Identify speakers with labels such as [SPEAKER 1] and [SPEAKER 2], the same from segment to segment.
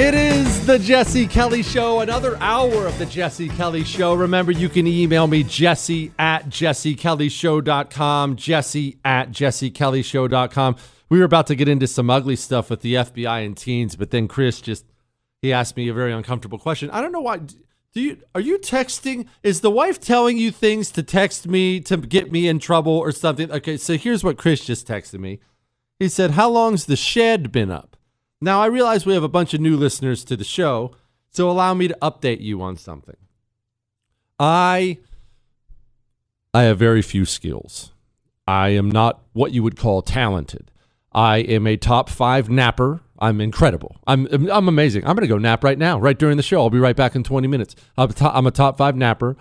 [SPEAKER 1] It is the Jesse Kelly Show, another hour of the Jesse Kelly Show. Remember, you can email me, jesse at jessekellyshow.com, jesse at jessekellyshow.com. We were about to get into some ugly stuff with the FBI and teens, but then Chris just, he asked me a very uncomfortable question. I don't know why. Do you, are you texting? Is the wife telling you things to text me to get me in trouble or something? Okay, so here's what Chris just texted me. He said, How long's the shed been up? Now, I realize we have a bunch of new listeners to the show, so allow me to update you on something. I I have very few skills. I am not what you would call talented. I am a top 5 napper. I'm incredible. I'm I'm amazing. I'm going to go nap right now, right during the show. I'll be right back in 20 minutes. I'm a top, I'm a top 5 napper.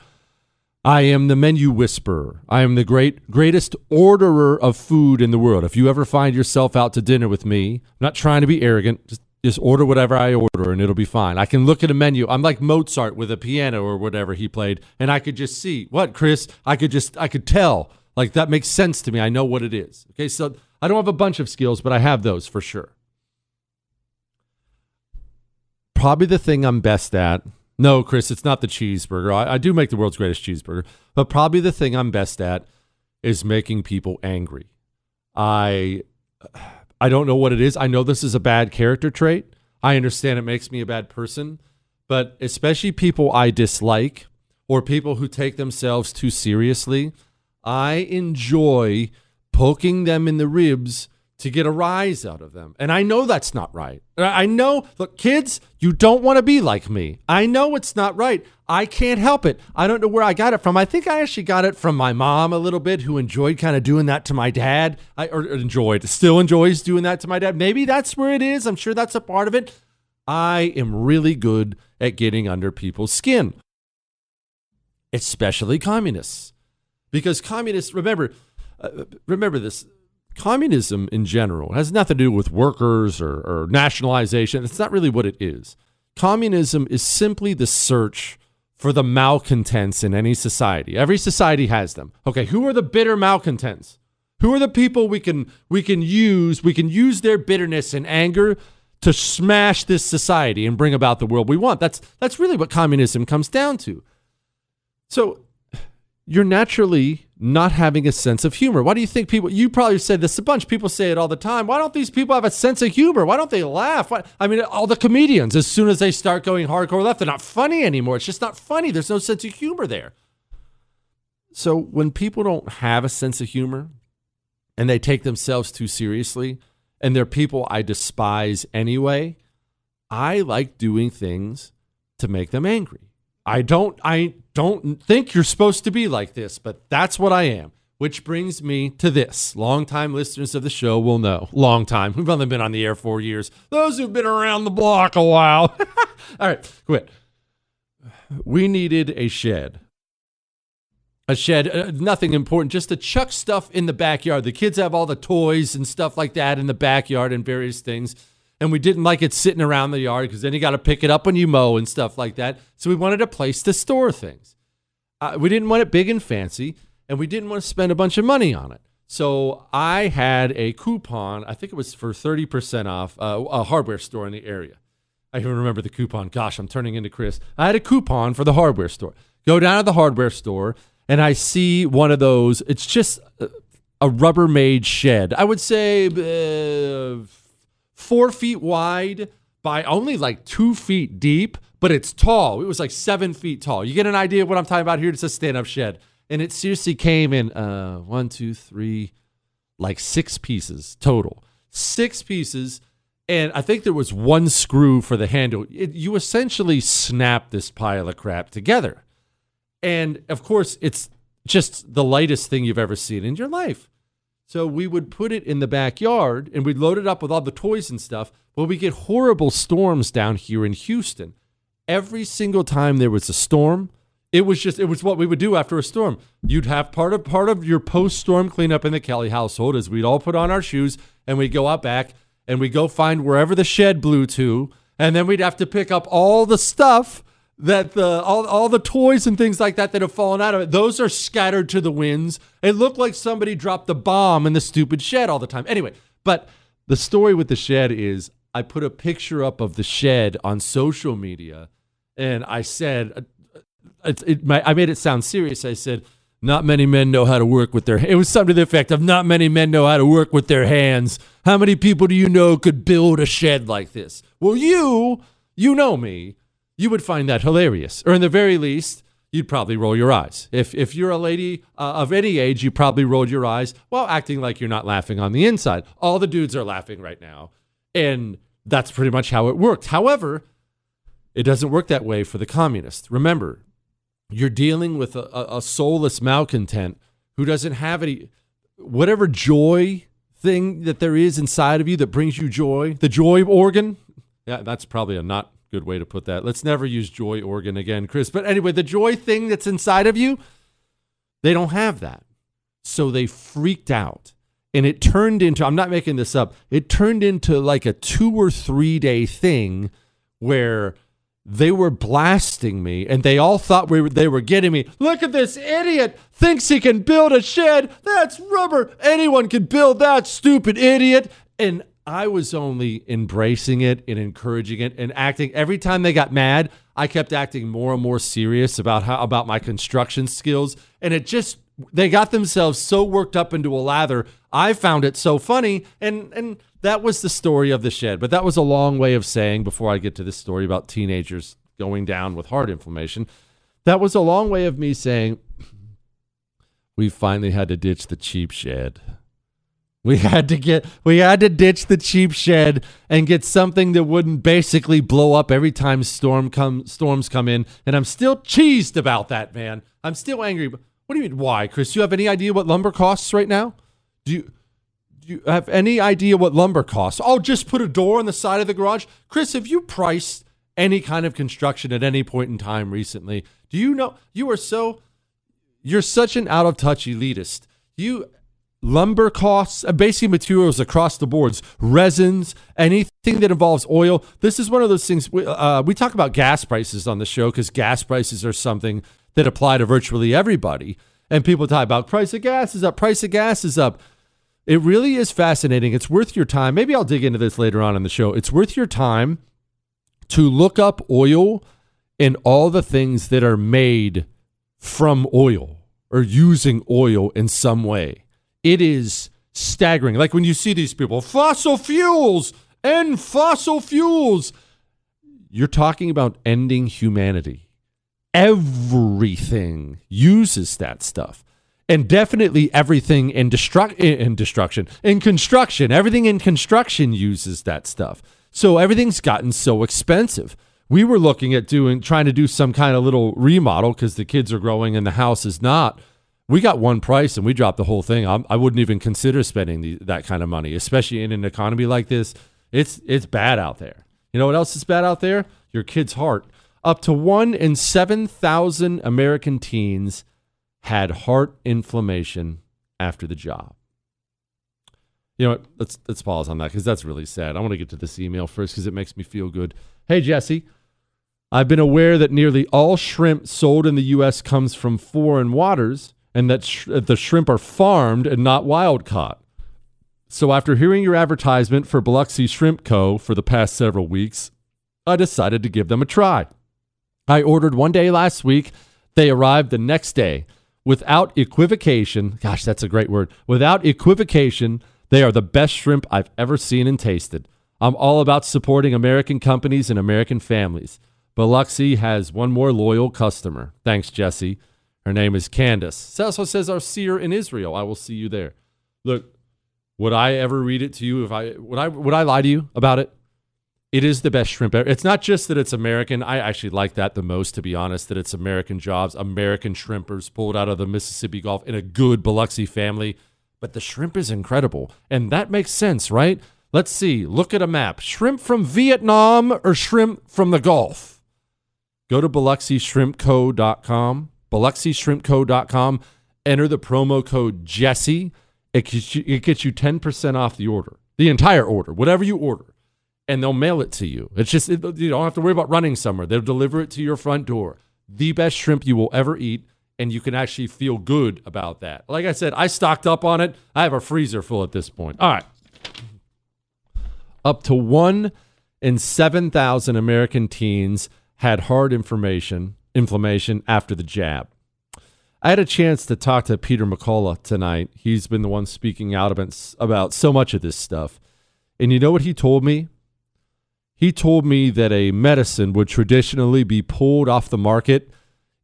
[SPEAKER 1] I am the menu whisperer. I am the great greatest orderer of food in the world. If you ever find yourself out to dinner with me, I'm not trying to be arrogant, just just order whatever I order and it'll be fine. I can look at a menu. I'm like Mozart with a piano or whatever he played and I could just see. What, Chris? I could just I could tell. Like that makes sense to me. I know what it is. Okay? So I don't have a bunch of skills, but I have those for sure. Probably the thing I'm best at no, Chris, it's not the cheeseburger. I, I, do make the world's greatest cheeseburger, but probably the thing I'm best at is making people angry. I I don't know what it is. I know this is a bad character trait. I understand it makes me a bad person, but especially people I dislike or people who take themselves too seriously, I enjoy poking them in the ribs to get a rise out of them. And I know that's not right. I know, look, kids, you don't want to be like me. I know it's not right. I can't help it. I don't know where I got it from. I think I actually got it from my mom a little bit, who enjoyed kind of doing that to my dad. I or enjoyed, still enjoys doing that to my dad. Maybe that's where it is. I'm sure that's a part of it. I am really good at getting under people's skin, especially communists. Because communists, remember, uh, remember this communism in general has nothing to do with workers or, or nationalization. It's not really what it is. Communism is simply the search for the malcontents in any society. Every society has them. Okay, who are the bitter malcontents? Who are the people we can we can use? We can use their bitterness and anger to smash this society and bring about the world we want. That's that's really what communism comes down to. So you're naturally not having a sense of humor. Why do you think people, you probably said this a bunch, people say it all the time. Why don't these people have a sense of humor? Why don't they laugh? Why, I mean, all the comedians, as soon as they start going hardcore left, they're not funny anymore. It's just not funny. There's no sense of humor there. So when people don't have a sense of humor and they take themselves too seriously, and they're people I despise anyway, I like doing things to make them angry. I don't I don't think you're supposed to be like this, but that's what I am. Which brings me to this. Longtime listeners of the show will know. Long time. We've only been on the air four years. Those who've been around the block a while. All right, quit. We needed a shed. A shed, uh, nothing important, just to chuck stuff in the backyard. The kids have all the toys and stuff like that in the backyard and various things and we didn't like it sitting around the yard because then you got to pick it up when you mow and stuff like that. So we wanted a place to store things. Uh, we didn't want it big and fancy, and we didn't want to spend a bunch of money on it. So I had a coupon. I think it was for thirty percent off uh, a hardware store in the area. I even remember the coupon. Gosh, I'm turning into Chris. I had a coupon for the hardware store. Go down to the hardware store, and I see one of those. It's just a, Rubbermaid shed. I would say. Uh, four feet wide by only like two feet deep, but it's tall. It was like seven feet tall. You get an idea of what I'm talking about here? It's a stand up shed. And it seriously came in uh, one, two, three, like six pieces total. Six pieces. And I think there was one screw for the handle. It, you essentially snap this pile of crap together. And of course, it's just the lightest thing you've ever seen in your life. So we would put it in the backyard and we'd load it up with all the toys and stuff. But we get horrible storms down here in Houston. Every single time there was a storm, it was just it was what we would do after a storm. You'd have part of part of your post-storm cleanup in the Kelly household is we'd all put on our shoes and we'd go out back and we'd go find wherever the shed blew to, and then we'd have to pick up all the stuff that the all, all the toys and things like that that have fallen out of it those are scattered to the winds. It looked like somebody dropped a bomb in the stupid shed all the time. Anyway but the story with the shed is i put a picture up of the shed on social media and i said uh, it, it, my, i made it sound serious. I said not many men know how to work with their it was something to the effect of not many men know how to work with their hands. How many people do you know could build a shed like this? Well you you know me you would find that hilarious. Or in the very least, you'd probably roll your eyes. If, if you're a lady uh, of any age, you probably rolled your eyes while acting like you're not laughing on the inside. All the dudes are laughing right now. And that's pretty much how it worked. However, it doesn't work that way for the communist. Remember, you're dealing with a, a soulless malcontent who doesn't have any, whatever joy thing that there is inside of you that brings you joy, the joy organ. Yeah, that's probably a not good way to put that. Let's never use joy organ again, Chris. But anyway, the joy thing that's inside of you, they don't have that. So they freaked out. And it turned into, I'm not making this up, it turned into like a two or three day thing where they were blasting me and they all thought we were, they were getting me. Look at this idiot thinks he can build a shed. That's rubber. Anyone can build that stupid idiot. And I was only embracing it and encouraging it and acting every time they got mad, I kept acting more and more serious about how about my construction skills and it just they got themselves so worked up into a lather. I found it so funny and and that was the story of the shed. But that was a long way of saying before I get to this story about teenagers going down with heart inflammation. That was a long way of me saying we finally had to ditch the cheap shed. We had to get we had to ditch the cheap shed and get something that wouldn't basically blow up every time storm come storms come in. And I'm still cheesed about that, man. I'm still angry. What do you mean why, Chris? Do you have any idea what lumber costs right now? Do you do you have any idea what lumber costs? Oh, just put a door on the side of the garage. Chris, have you priced any kind of construction at any point in time recently? Do you know you are so you're such an out of touch elitist. You lumber costs, uh, basic materials across the boards, resins, anything that involves oil. This is one of those things we, uh, we talk about gas prices on the show because gas prices are something that apply to virtually everybody. And people talk about price of gas is up, price of gas is up. It really is fascinating. It's worth your time. Maybe I'll dig into this later on in the show. It's worth your time to look up oil and all the things that are made from oil or using oil in some way. It is staggering. Like when you see these people, fossil fuels and fossil fuels, you're talking about ending humanity. Everything uses that stuff. And definitely everything in, destruct in destruction, in construction, everything in construction uses that stuff. So everything's gotten so expensive. We were looking at doing, trying to do some kind of little remodel because the kids are growing and the house is not. We got one price and we dropped the whole thing. I'm, I would not even consider spending the, that kind of money, especially in an economy like this. It's it's bad out there. You know what else is bad out there? Your kid's heart. Up to one in seven thousand American teens had heart inflammation after the job. You know what? Let's let's pause on that because that's really sad. I want to get to this email first because it makes me feel good. Hey Jesse, I've been aware that nearly all shrimp sold in the U.S. comes from foreign waters, and that sh- uh, the shrimp are farmed and not wild caught. So after hearing your advertisement for Biloxi Shrimp Co. for the past several weeks, I decided to give them a try. I ordered one day last week. They arrived the next day without equivocation, gosh, that's a great word. Without equivocation, they are the best shrimp I've ever seen and tasted. I'm all about supporting American companies and American families. Biloxi has one more loyal customer. Thanks, Jesse. Her name is Candace. Also says our seer in Israel. I will see you there. Look, would I ever read it to you if I would I would I lie to you about it? It is the best shrimp ever. It's not just that it's American. I actually like that the most, to be honest, that it's American jobs, American shrimpers pulled out of the Mississippi Gulf in a good Biloxi family. But the shrimp is incredible. And that makes sense, right? Let's see. Look at a map. Shrimp from Vietnam or shrimp from the Gulf? Go to BiloxiShrimpCo.com, BiloxiShrimpCo.com. Enter the promo code Jesse. It gets you, it gets you 10% off the order, the entire order, whatever you order and they'll mail it to you. It's just, it, you don't have to worry about running somewhere. They'll deliver it to your front door. The best shrimp you will ever eat, and you can actually feel good about that. Like I said, I stocked up on it. I have a freezer full at this point. All right. Up to one in 7,000 American teens had hard inflammation, inflammation after the jab. I had a chance to talk to Peter McCullough tonight. He's been the one speaking out about, about so much of this stuff. And you know what he told me? He told me that a medicine would traditionally be pulled off the market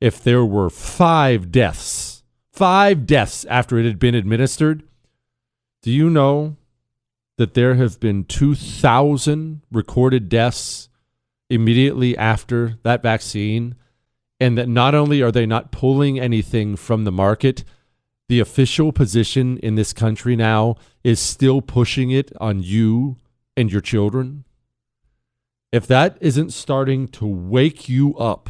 [SPEAKER 1] if there were five deaths, five deaths after it had been administered. Do you know that there have been 2,000 recorded deaths immediately after that vaccine? And that not only are they not pulling anything from the market, the official position in this country now is still pushing it on you and your children. If that isn't starting to wake you up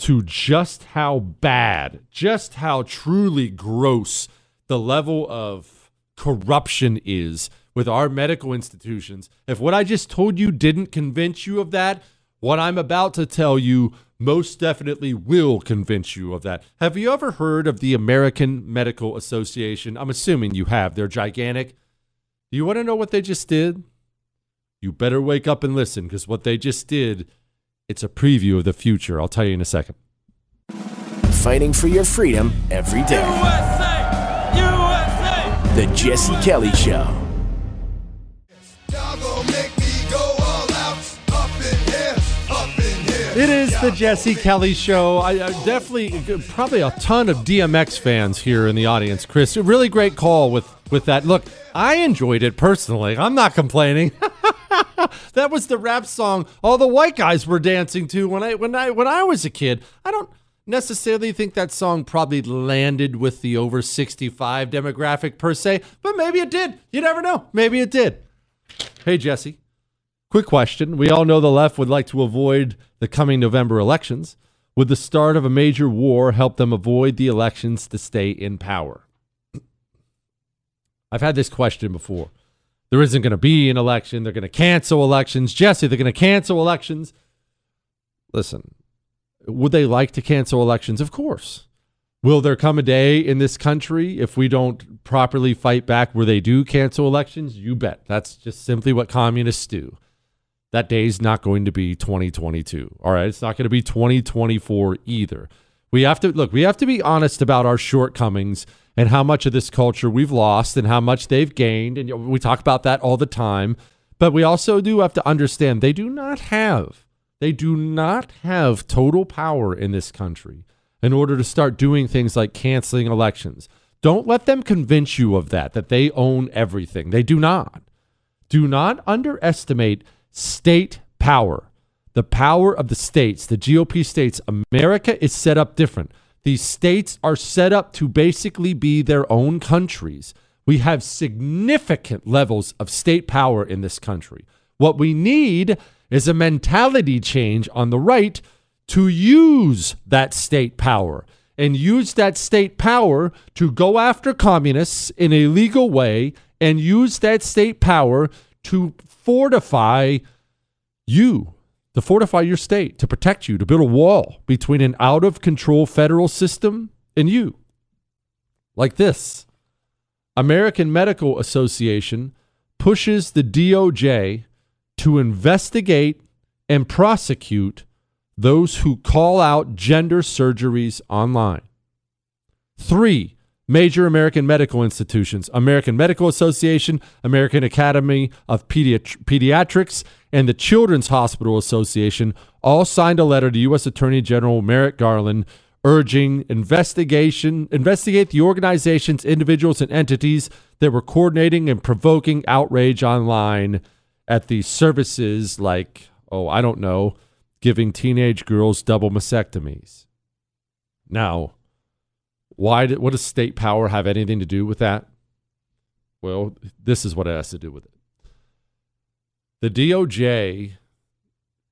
[SPEAKER 1] to just how bad, just how truly gross the level of corruption is with our medical institutions, if what I just told you didn't convince you of that, what I'm about to tell you most definitely will convince you of that. Have you ever heard of the American Medical Association? I'm assuming you have. They're gigantic. Do you want to know what they just did? You better wake up and listen because what they just did, it's a preview of the future. I'll tell you in a second.
[SPEAKER 2] Fighting for your freedom every day. USA! USA! The Jesse Kelly Show.
[SPEAKER 1] It is the Jesse Kelly Show. I, I, definitely, probably a ton of DMX fans here in the audience. Chris, a really great call with with that. Look, I enjoyed it personally. I'm not complaining. that was the rap song all the white guys were dancing to when I when I when I was a kid. I don't necessarily think that song probably landed with the over 65 demographic per se, but maybe it did. You never know. Maybe it did. Hey Jesse. Quick question. We all know the left would like to avoid the coming November elections. Would the start of a major war help them avoid the elections to stay in power? I've had this question before there isn't going to be an election. They're going to cancel elections. Jesse, they're going to cancel elections. Listen, would they like to cancel elections? Of course. Will there come a day in this country if we don't properly fight back where they do cancel elections? You bet. That's just simply what communists do. That day's not going to be 2022. All right. It's not going to be 2024 either. We have to look, we have to be honest about our shortcomings and how much of this culture we've lost and how much they've gained. And we talk about that all the time. But we also do have to understand they do not have, they do not have total power in this country in order to start doing things like canceling elections. Don't let them convince you of that, that they own everything. They do not. Do not underestimate state power, the power of the states, the GOP states. America is set up different. These states are set up to basically be their own countries. We have significant levels of state power in this country. What we need is a mentality change on the right to use that state power and use that state power to go after communists in a legal way and use that state power to fortify you, to fortify your state, to protect you, to build a wall between an out of control federal system and you. Like this American Medical Association pushes the DOJ to investigate and prosecute those who call out gender surgeries online. Three major American medical institutions American Medical Association, American Academy of Pediat- Pediatrics, and the Children's Hospital Association all signed a letter to U.S. Attorney General Merrick Garland urging investigation investigate the organizations individuals and entities that were coordinating and provoking outrage online at the services like oh i don't know giving teenage girls double mastectomies. Now, why did, what does state power have anything to do with that? Well, this is what it has to do with it. The DOJ,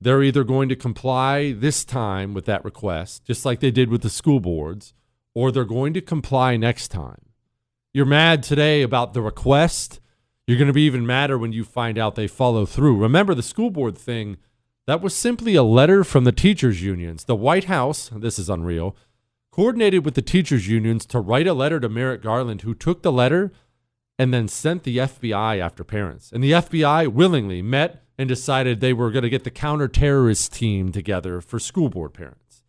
[SPEAKER 1] they're either going to comply this time with that request, just like they did with the school boards, or they're going to comply next time. You're mad today about the request. You're going to be even madder when you find out they follow through. Remember, the school board thing that was simply a letter from the teachers' unions. The White House, this is unreal, coordinated with the teachers' unions to write a letter to Merrick Garland, who took the letter and then sent the FBI after parents. And the FBI willingly met and decided they were going to get the counter-terrorist team together for school board parents.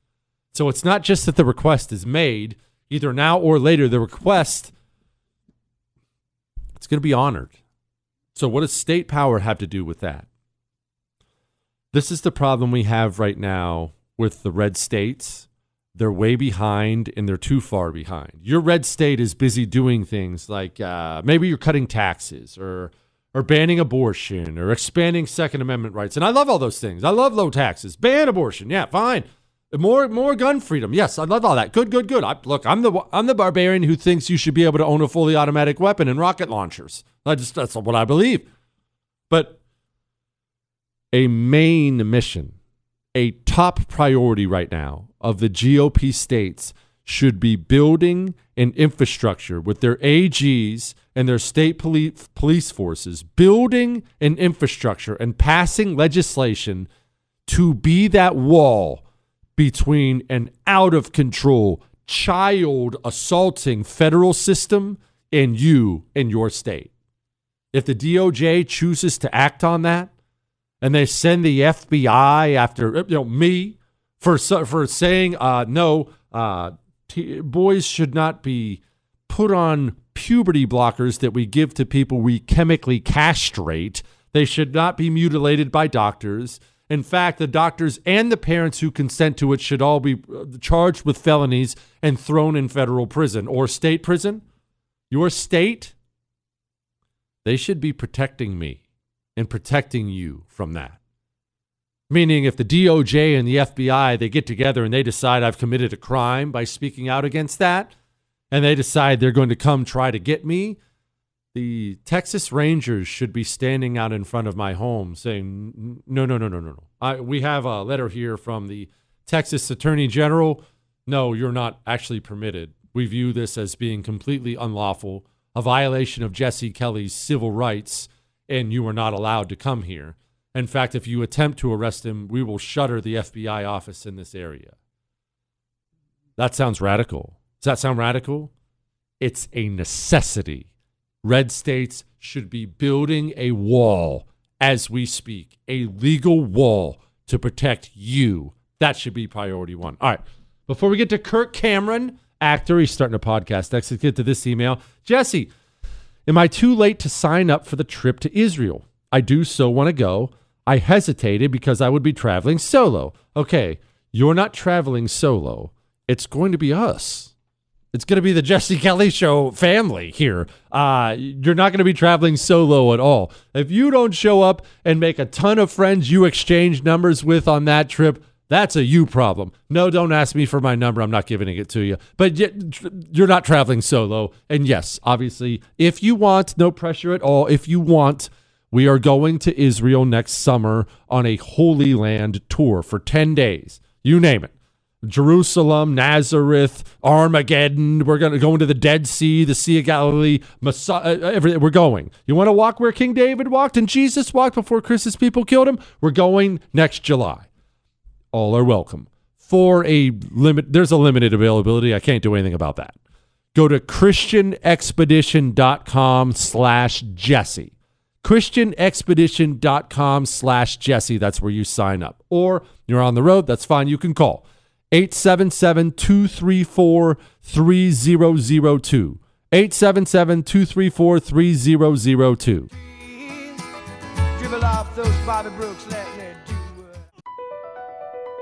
[SPEAKER 1] So it's not just that the request is made, either now or later, the request it's going to be honored. So what does state power have to do with that? This is the problem we have right now with the red states. They're way behind and they're too far behind. Your red state is busy doing things like uh, maybe you're cutting taxes or or banning abortion or expanding Second Amendment rights. And I love all those things. I love low taxes. Ban abortion. Yeah, fine. More more gun freedom. Yes, I love all that. Good, good, good. I, look, I'm the I'm the barbarian who thinks you should be able to own a fully automatic weapon and rocket launchers. I just that's what I believe. But a main mission, a top priority right now of the GOP states should be building an infrastructure with their AGs and their state police, police forces, building an infrastructure and passing legislation to be that wall between an out of control, child assaulting federal system and you and your state. If the DOJ chooses to act on that, and they send the FBI after you know me for for saying uh, no, uh, t- boys should not be put on puberty blockers that we give to people we chemically castrate. They should not be mutilated by doctors. In fact, the doctors and the parents who consent to it should all be uh, charged with felonies and thrown in federal prison or state prison. Your state, they should be protecting me and protecting you from that. Meaning, if the DOJ and the FBI they get together and they decide I've committed a crime by speaking out against that, and they decide they're going to come try to get me, the Texas Rangers should be standing out in front of my home saying, "No, no, no, no, no, no. I, we have a letter here from the Texas Attorney General. No, you're not actually permitted. We view this as being completely unlawful, a violation of Jesse Kelly's civil rights." And you are not allowed to come here. In fact, if you attempt to arrest him, we will shutter the FBI office in this area. That sounds radical. Does that sound radical? It's a necessity. Red states should be building a wall as we speak, a legal wall to protect you. That should be priority one. All right. Before we get to Kirk Cameron, actor, he's starting a podcast. Next, let's get to this email. Jesse, am I too late to sign up for the trip to Israel? I do so want to go. I hesitated because I would be traveling solo. Okay, you're not traveling solo. It's going to be us. It's going to be the Jesse Kelly Show family here. Uh, you're not going to be traveling solo at all. If you don't show up and make a ton of friends you exchange numbers with on that trip, that's a you problem. No, don't ask me for my number. I'm not giving it to you. But you're not traveling solo. And yes, obviously, if you want, no pressure at all. If you want, we are going to Israel next summer on a Holy Land tour for 10 days. You name it. Jerusalem, Nazareth, Armageddon. We're going to go into the Dead Sea, the Sea of Galilee, Masada, uh, everything. We're going. You want to walk where King David walked and Jesus walked before Chris's people killed him? We're going next July. All are welcome. For a limit, there's a limited availability. I can't do anything about that. Go to christianexpedition.com slash Jesse. christianexpedition.com slash Jesse. That's where you sign up. Or you're on the road, that's fine. You can call 877 234 3002. 877 234 3002.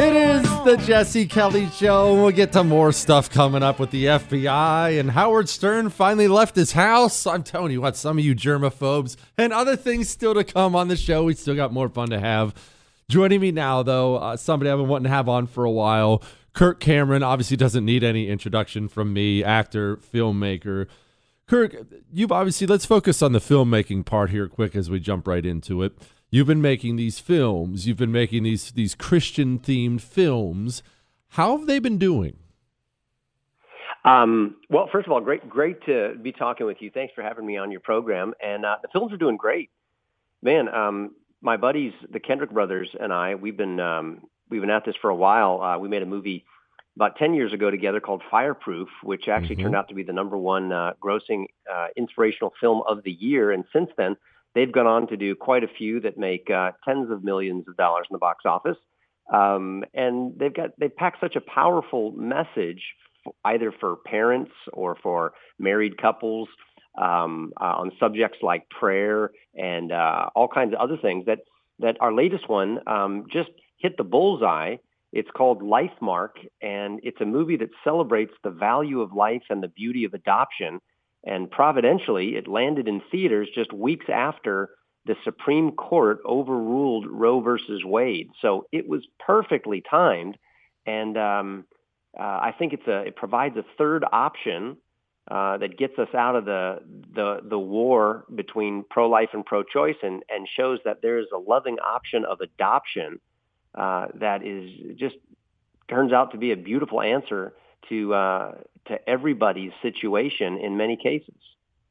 [SPEAKER 1] It is the Jesse Kelly Show. We'll get to more stuff coming up with the FBI. And Howard Stern finally left his house. I'm telling you what, some of you germaphobes and other things still to come on the show. We still got more fun to have. Joining me now, though, uh, somebody I've been wanting to have on for a while. Kirk Cameron obviously doesn't need any introduction from me, actor, filmmaker. Kirk, you've obviously, let's focus on the filmmaking part here quick as we jump right into it. You've been making these films. You've been making these these Christian themed films. How have they been doing?
[SPEAKER 3] Um, well, first of all, great great to be talking with you. Thanks for having me on your program. And uh, the films are doing great, man. Um, my buddies, the Kendrick brothers, and I, we've been um, we've been at this for a while. Uh, we made a movie about 10 years ago together called Fireproof, which actually mm-hmm. turned out to be the number one uh, grossing uh, inspirational film of the year. And since then, they've gone on to do quite a few that make uh, tens of millions of dollars in the box office. Um, and they've got they pack such a powerful message f- either for parents or for married couples um, uh, on subjects like prayer and uh, all kinds of other things that that our latest one um, just hit the bullseye. It's called Lifemark, and it's a movie that celebrates the value of life and the beauty of adoption and providentially, it landed in theaters just weeks after the Supreme Court overruled Roe versus Wade. So it was perfectly timed, and um, uh, I think it's a it provides a third option uh, that gets us out of the the the war between pro-life and pro-choice, and and shows that there is a loving option of adoption uh, that is just turns out to be a beautiful answer to uh, to everybody's situation in many cases.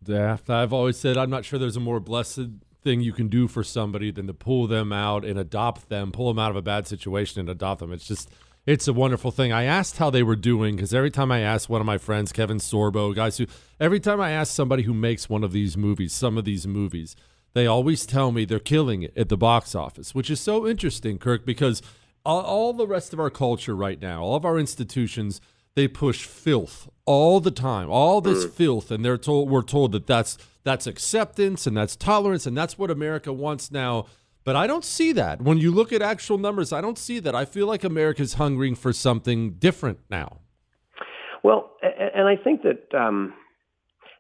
[SPEAKER 1] Yeah, I've always said I'm not sure there's a more blessed thing you can do for somebody than to pull them out and adopt them, pull them out of a bad situation and adopt them. It's just it's a wonderful thing. I asked how they were doing because every time I ask one of my friends, Kevin Sorbo, guys who every time I ask somebody who makes one of these movies, some of these movies, they always tell me they're killing it at the box office, which is so interesting, Kirk, because all, all the rest of our culture right now, all of our institutions – they push filth all the time, all this mm. filth, and they're told we're told that that's that's acceptance and that's tolerance and that's what America wants now. But I don't see that when you look at actual numbers. I don't see that. I feel like America's hungering for something different now.
[SPEAKER 3] Well, and I think that um,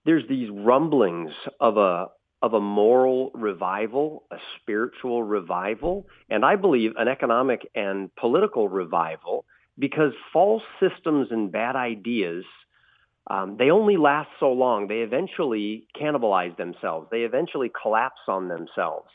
[SPEAKER 3] there's these rumblings of a of a moral revival, a spiritual revival, and I believe an economic and political revival because false systems and bad ideas um, they only last so long. They eventually cannibalize themselves. They eventually collapse on themselves.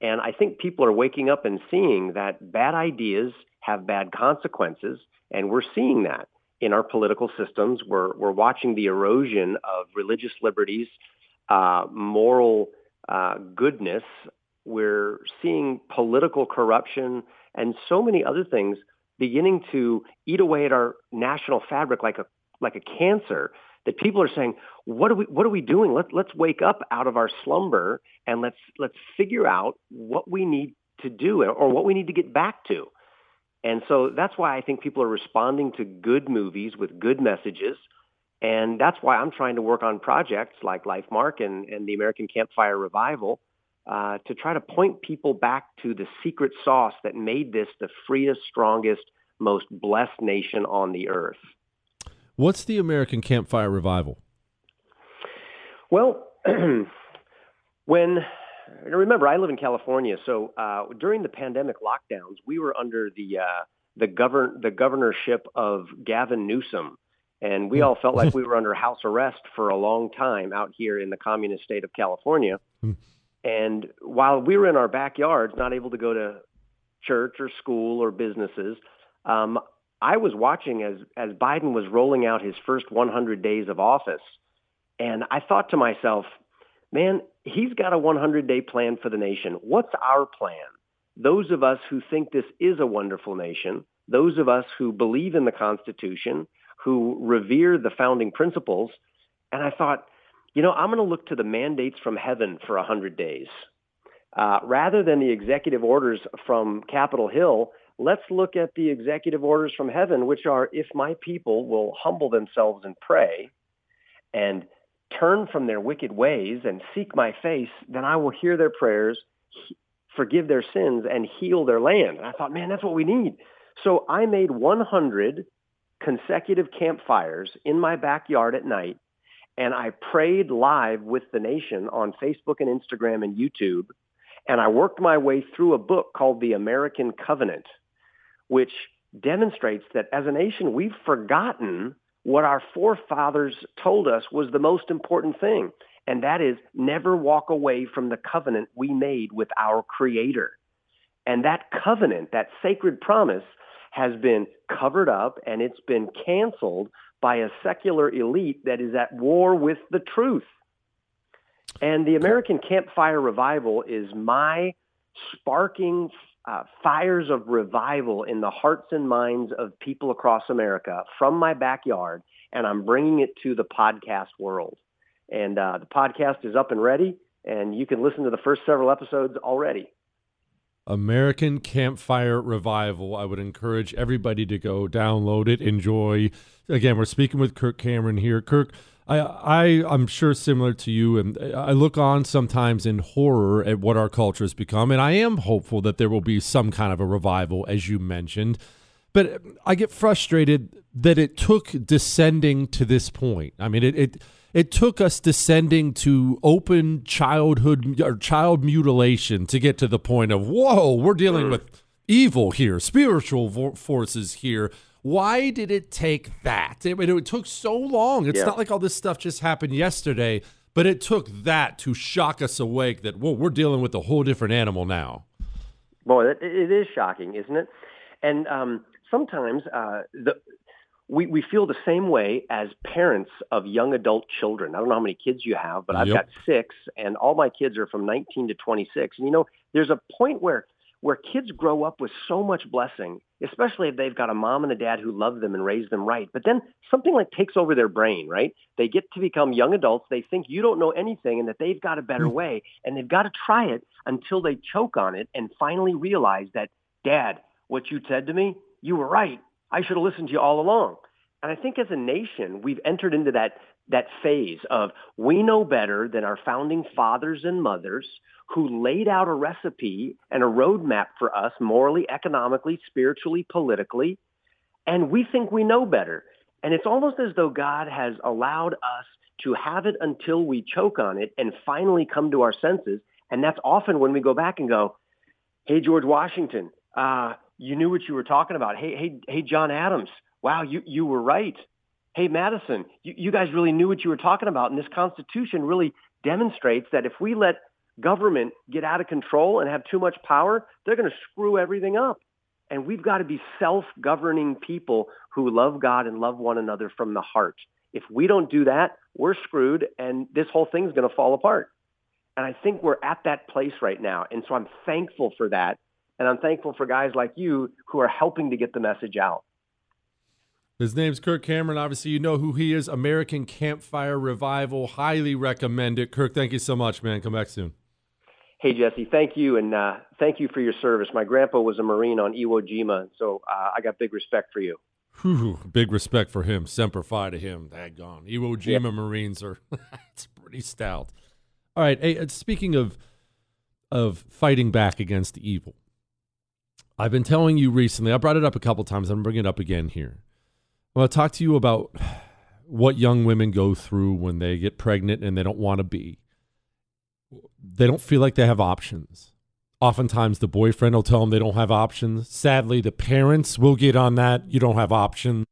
[SPEAKER 3] And I think people are waking up and seeing that bad ideas have bad consequences, and we're seeing that in our political systems. We're we're watching the erosion of religious liberties, uh, moral uh, goodness. We're seeing political corruption and so many other things beginning to eat away at our national fabric like a like a cancer that people are saying what are we what are we doing? Let let's wake up out of our slumber and let's let's figure out what we need to do or what we need to get back to. And so that's why I think people are responding to good movies with good messages. And that's why I'm trying to work on projects like Lifemark and, and the American Campfire Revival uh, to try to point people back to the secret sauce that made this the freest, strongest, most blessed nation on the earth.
[SPEAKER 1] What's the American Campfire Revival?
[SPEAKER 3] Well, when remember, I live in California, so uh, during the pandemic lockdowns, we were under the uh, the govern the governorship of Gavin Newsom, and we all felt like we were under house arrest for a long time out here in the communist state of California. And while we were in our backyards, not able to go to church or school or businesses, um, I was watching as as Biden was rolling out his first 100 days of office, and I thought to myself, man, he's got a 100-day plan for the nation. What's our plan? Those of us who think this is a wonderful nation, those of us who believe in the Constitution, who revere the founding principles, and I thought, you know, I'm going to look to the mandates from heaven for 100 days. Uh, rather than the executive orders from Capitol Hill, let's look at the executive orders from heaven, which are if my people will humble themselves and pray and turn from their wicked ways and seek my face, then I will hear their prayers, forgive their sins, and heal their land. And I thought, man, that's what we need. So I made 100 consecutive campfires in my backyard at night, and I prayed live with the nation on Facebook and Instagram and YouTube. And I worked my way through a book called The American Covenant, which demonstrates that as a nation, we've forgotten what our forefathers told us was the most important thing. And that is never walk away from the covenant we made with our creator. And that covenant, that sacred promise has been covered up and it's been canceled by a secular elite that is at war with the truth. And the American Campfire Revival is my sparking uh, fires of revival in the hearts and minds of people across America from my backyard, and I'm bringing it to the podcast world. And uh, the podcast is up and ready, and you can listen to the first several episodes already.
[SPEAKER 1] American Campfire Revival. I would encourage everybody to go download it, enjoy. Again, we're speaking with Kirk Cameron here. Kirk, I, I I'm sure similar to you, and I look on sometimes in horror at what our culture has become, and I am hopeful that there will be some kind of a revival, as you mentioned. But I get frustrated that it took descending to this point. I mean, it it, it took us descending to open childhood or child mutilation to get to the point of whoa, we're dealing with evil here, spiritual forces here why did it take that? I mean, it took so long. It's yeah. not like all this stuff just happened yesterday, but it took that to shock us awake that, whoa, we're dealing with a whole different animal now.
[SPEAKER 3] Boy, it, it is shocking, isn't it? And um, sometimes uh, the, we, we feel the same way as parents of young adult children. I don't know how many kids you have, but I've yep. got six, and all my kids are from 19 to 26. And, you know, there's a point where where kids grow up with so much blessing, especially if they've got a mom and a dad who love them and raise them right. But then something like takes over their brain, right? They get to become young adults. They think you don't know anything and that they've got a better hmm. way. And they've got to try it until they choke on it and finally realize that, Dad, what you said to me, you were right. I should have listened to you all along. And I think as a nation, we've entered into that that phase of we know better than our founding fathers and mothers who laid out a recipe and a roadmap for us morally, economically, spiritually, politically, and we think we know better. And it's almost as though God has allowed us to have it until we choke on it and finally come to our senses. And that's often when we go back and go, hey, George Washington, uh, you knew what you were talking about. Hey, hey, hey, John Adams, wow, you, you were right hey, Madison, you, you guys really knew what you were talking about. And this Constitution really demonstrates that if we let government get out of control and have too much power, they're going to screw everything up. And we've got to be self-governing people who love God and love one another from the heart. If we don't do that, we're screwed and this whole thing's going to fall apart. And I think we're at that place right now. And so I'm thankful for that. And I'm thankful for guys like you who are helping to get the message out.
[SPEAKER 1] His name's Kirk Cameron. Obviously, you know who he is. American Campfire Revival. Highly recommend it. Kirk, thank you so much, man. Come back soon.
[SPEAKER 3] Hey, Jesse. Thank you, and uh, thank you for your service. My grandpa was a Marine on Iwo Jima, so uh, I got big respect for you.
[SPEAKER 1] Whew, big respect for him. Semper Fi to him. Daggone. Iwo Jima yeah. Marines are it's pretty stout. All right. Hey, uh, speaking of of fighting back against evil, I've been telling you recently. I brought it up a couple times. I'm bringing it up again here I want to talk to you about what young women go through when they get pregnant and they don't want to be. They don't feel like they have options. Oftentimes, the boyfriend will tell them they don't have options. Sadly, the parents will get on that. You don't have options.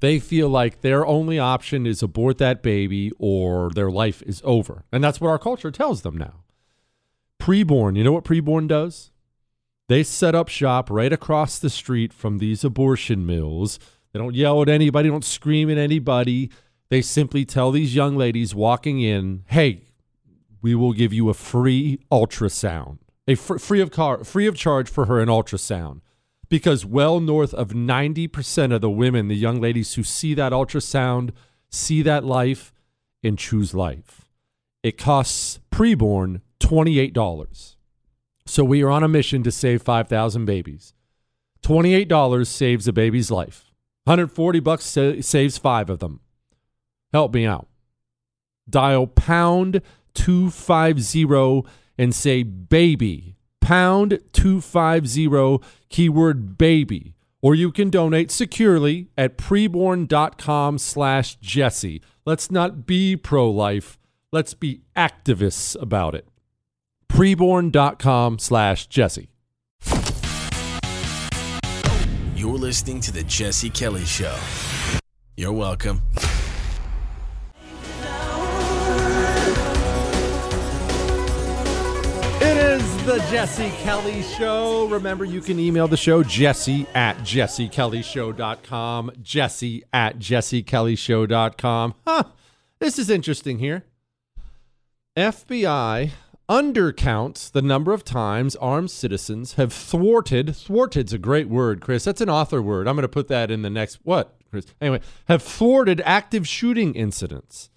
[SPEAKER 1] They feel like their only option is abort that baby or their life is over. And that's what our culture tells them now. Preborn, you know what preborn does? They set up shop right across the street from these abortion mills. They don't yell at anybody, don't scream at anybody. They simply tell these young ladies walking in, "Hey, we will give you a free ultrasound, a fr- free of car, free of charge for her an ultrasound." Because well north of 90% of the women, the young ladies who see that ultrasound, see that life and choose life. It costs preborn $28. So we are on a mission to save 5,000 babies. $28 saves a baby's life. 140 bucks sa- saves 5 of them. Help me out. Dial pound 250 and say baby. Pound 250 keyword baby or you can donate securely at preborn.com slash jesse let's not be pro-life let's be activists about it preborn.com slash jesse
[SPEAKER 2] You're listening to The Jesse Kelly Show. You're welcome.
[SPEAKER 1] It is the Jesse Kelly Show. Remember, you can email the show jesse at jessekellyshow.com. Jesse at jessekellyshow.com. Huh. This is interesting here. FBI undercounts the number of times armed citizens have thwarted, thwarted's a great word, Chris. That's an author word. I'm going to put that in the next, what, Chris? Anyway, have thwarted active shooting incidents.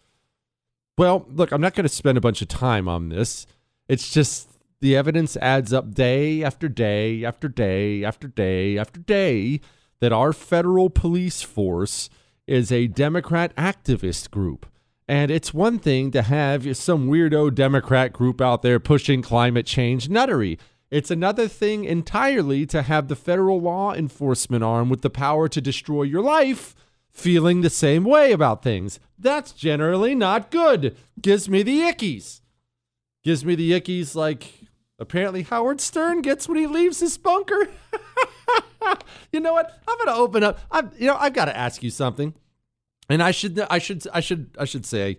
[SPEAKER 1] Well, look, I'm not going to spend a bunch of time on this. It's just the evidence adds up day after day after day after day after day that our federal police force is a Democrat activist group. And it's one thing to have some weirdo Democrat group out there pushing climate change nuttery. It's another thing entirely to have the federal law enforcement arm with the power to destroy your life feeling the same way about things. That's generally not good. Gives me the ickies gives me the ickies like apparently Howard Stern gets when he leaves his bunker. you know what? I'm going to open up. I'm you know, I've got to ask you something. And I should I should I should I should say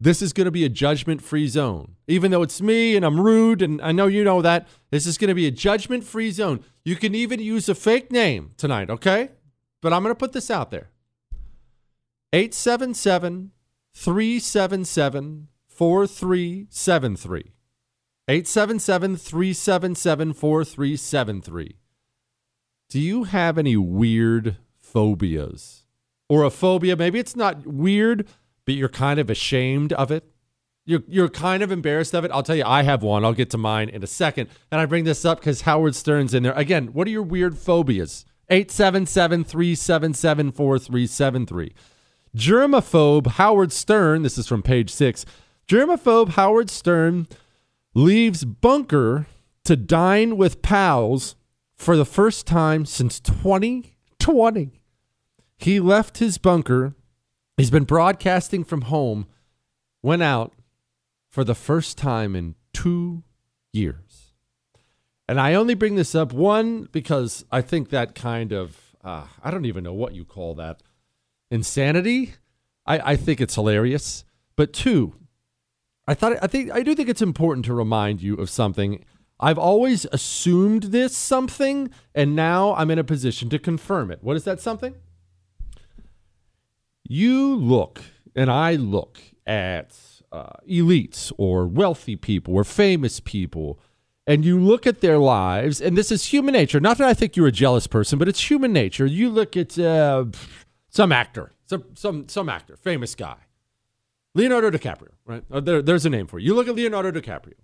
[SPEAKER 1] this is going to be a judgment-free zone. Even though it's me and I'm rude and I know you know that, this is going to be a judgment-free zone. You can even use a fake name tonight, okay? But I'm going to put this out there. 877 377 4373. 877 377 4373. Do you have any weird phobias? Or a phobia? Maybe it's not weird, but you're kind of ashamed of it. You're, you're kind of embarrassed of it. I'll tell you, I have one. I'll get to mine in a second. And I bring this up because Howard Stern's in there. Again, what are your weird phobias? 877 377 4373. Germaphobe Howard Stern, this is from page six. Germaphobe Howard Stern leaves bunker to dine with pals for the first time since 2020. He left his bunker. He's been broadcasting from home, went out for the first time in two years. And I only bring this up, one, because I think that kind of, uh, I don't even know what you call that, insanity. I, I think it's hilarious. But two, I thought I think I do think it's important to remind you of something. I've always assumed this something, and now I'm in a position to confirm it. What is that something? You look, and I look at uh, elites or wealthy people or famous people, and you look at their lives, and this is human nature. Not that I think you're a jealous person, but it's human nature. You look at uh, some actor, some some some actor, famous guy, Leonardo DiCaprio, right? Uh, there, there's a name for you. You look at Leonardo DiCaprio,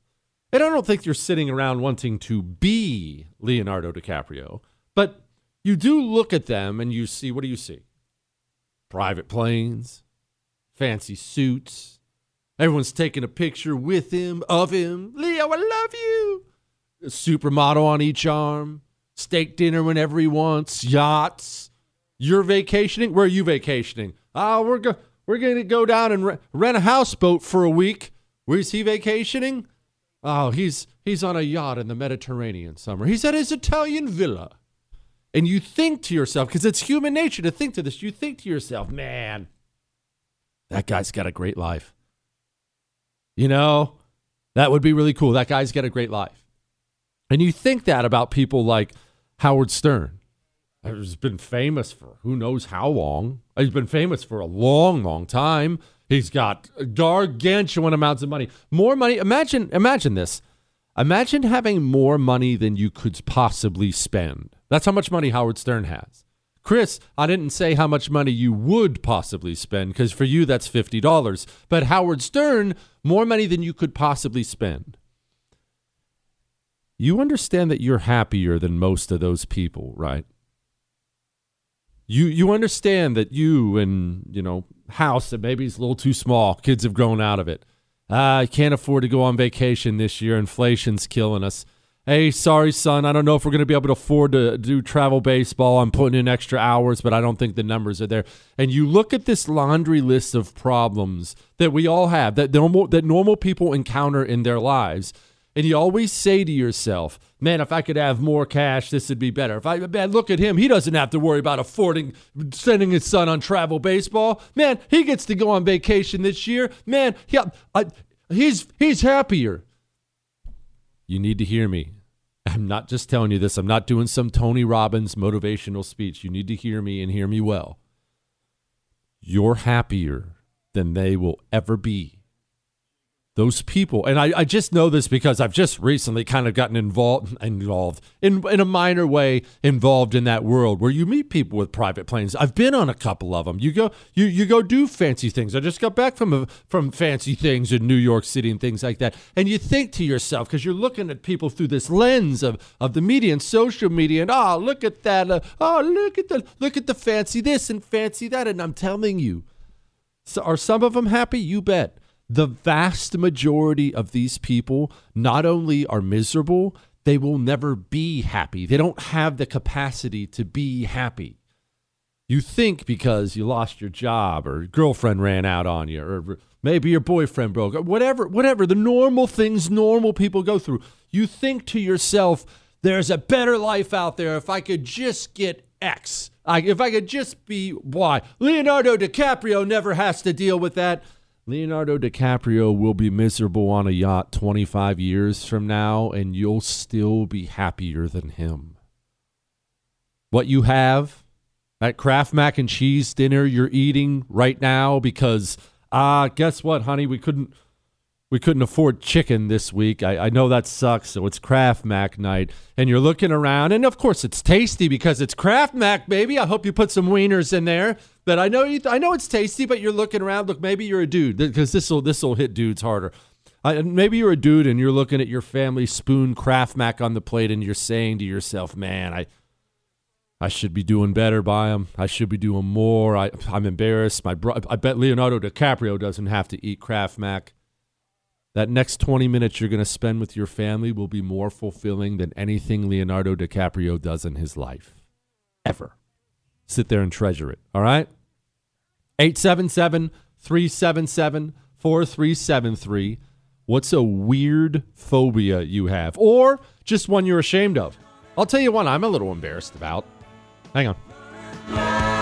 [SPEAKER 1] and I don't think you're sitting around wanting to be Leonardo DiCaprio, but you do look at them and you see what do you see? Private planes, fancy suits. Everyone's taking a picture with him, of him. Leo, I love you. A supermodel on each arm, steak dinner whenever he wants, yachts. You're vacationing. Where are you vacationing? Ah, we're go- we're going to go down and re- rent a houseboat for a week. Where's he vacationing? Oh, he's he's on a yacht in the Mediterranean summer. He's at his Italian villa. And you think to yourself, because it's human nature to think to this, you think to yourself, man, that guy's got a great life. You know, that would be really cool. That guy's got a great life. And you think that about people like Howard Stern, who's been famous for who knows how long. He's been famous for a long, long time. He's got gargantuan amounts of money. More money. Imagine, imagine this. Imagine having more money than you could possibly spend. That's how much money Howard Stern has. Chris, I didn't say how much money you would possibly spend because for you that's $50. But Howard Stern, more money than you could possibly spend. You understand that you're happier than most of those people, right? You you understand that you and, you know, house that maybe is a little too small. Kids have grown out of it. Uh, I can't afford to go on vacation this year. Inflation's killing us. Hey, sorry, son. I don't know if we're going to be able to afford to do travel baseball. I'm putting in extra hours, but I don't think the numbers are there. And you look at this laundry list of problems that we all have, that normal, that normal people encounter in their lives. And you always say to yourself, man, if I could have more cash, this would be better. If I man, look at him, he doesn't have to worry about affording sending his son on travel baseball. Man, he gets to go on vacation this year. Man, yeah, I, he's he's happier. You need to hear me. I'm not just telling you this. I'm not doing some Tony Robbins motivational speech. You need to hear me and hear me well. You're happier than they will ever be those people. And I, I just know this because i've just recently kind of gotten involved involved in, in a minor way involved in that world where you meet people with private planes. I've been on a couple of them you go you, you go do fancy things. I just got back from a, from fancy things in new york city and things like that. And you think to yourself because you're looking at people through this lens of, of the media and social media and oh look at that uh, oh look at the look at the fancy this and fancy that and i'm telling you so are some of them happy? You bet the vast majority of these people not only are miserable, they will never be happy. They don't have the capacity to be happy. You think because you lost your job or girlfriend ran out on you or maybe your boyfriend broke up, whatever, whatever, the normal things normal people go through. You think to yourself, there's a better life out there if I could just get X. I, if I could just be Y. Leonardo DiCaprio never has to deal with that. Leonardo DiCaprio will be miserable on a yacht 25 years from now, and you'll still be happier than him. What you have, that Kraft mac and cheese dinner you're eating right now because, ah, uh, guess what, honey? We couldn't we couldn't afford chicken this week. I, I know that sucks. So it's Kraft Mac night. And you're looking around, and of course it's tasty because it's Kraft Mac, baby. I hope you put some wieners in there. But I know you, I know it's tasty, but you're looking around. Look, maybe you're a dude because this will this will hit dudes harder. I, maybe you're a dude and you're looking at your family spoon Kraft Mac on the plate, and you're saying to yourself, "Man, I." I should be doing better by him. I should be doing more. I, I'm embarrassed. My bro- I bet Leonardo DiCaprio doesn't have to eat Kraft Mac. That next 20 minutes you're going to spend with your family will be more fulfilling than anything Leonardo DiCaprio does in his life. Ever. Sit there and treasure it. All right? 877 377 4373. What's a weird phobia you have? Or just one you're ashamed of? I'll tell you one I'm a little embarrassed about. Hang on.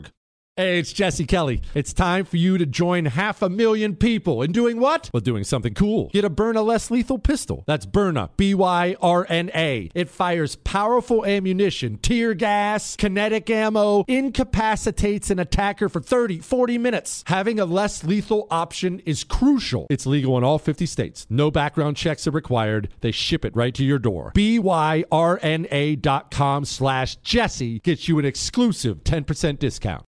[SPEAKER 1] Hey, it's Jesse Kelly. It's time for you to join half a million people in doing what? Well, doing something cool. Get a Byrna less lethal pistol. That's Byrna, B Y R N A. It fires powerful ammunition, tear gas, kinetic ammo, incapacitates an attacker for 30, 40 minutes. Having a less lethal option is crucial. It's legal in all 50 states. No background checks are required. They ship it right to your door. B Y R N A dot com slash Jesse gets you an exclusive 10% discount.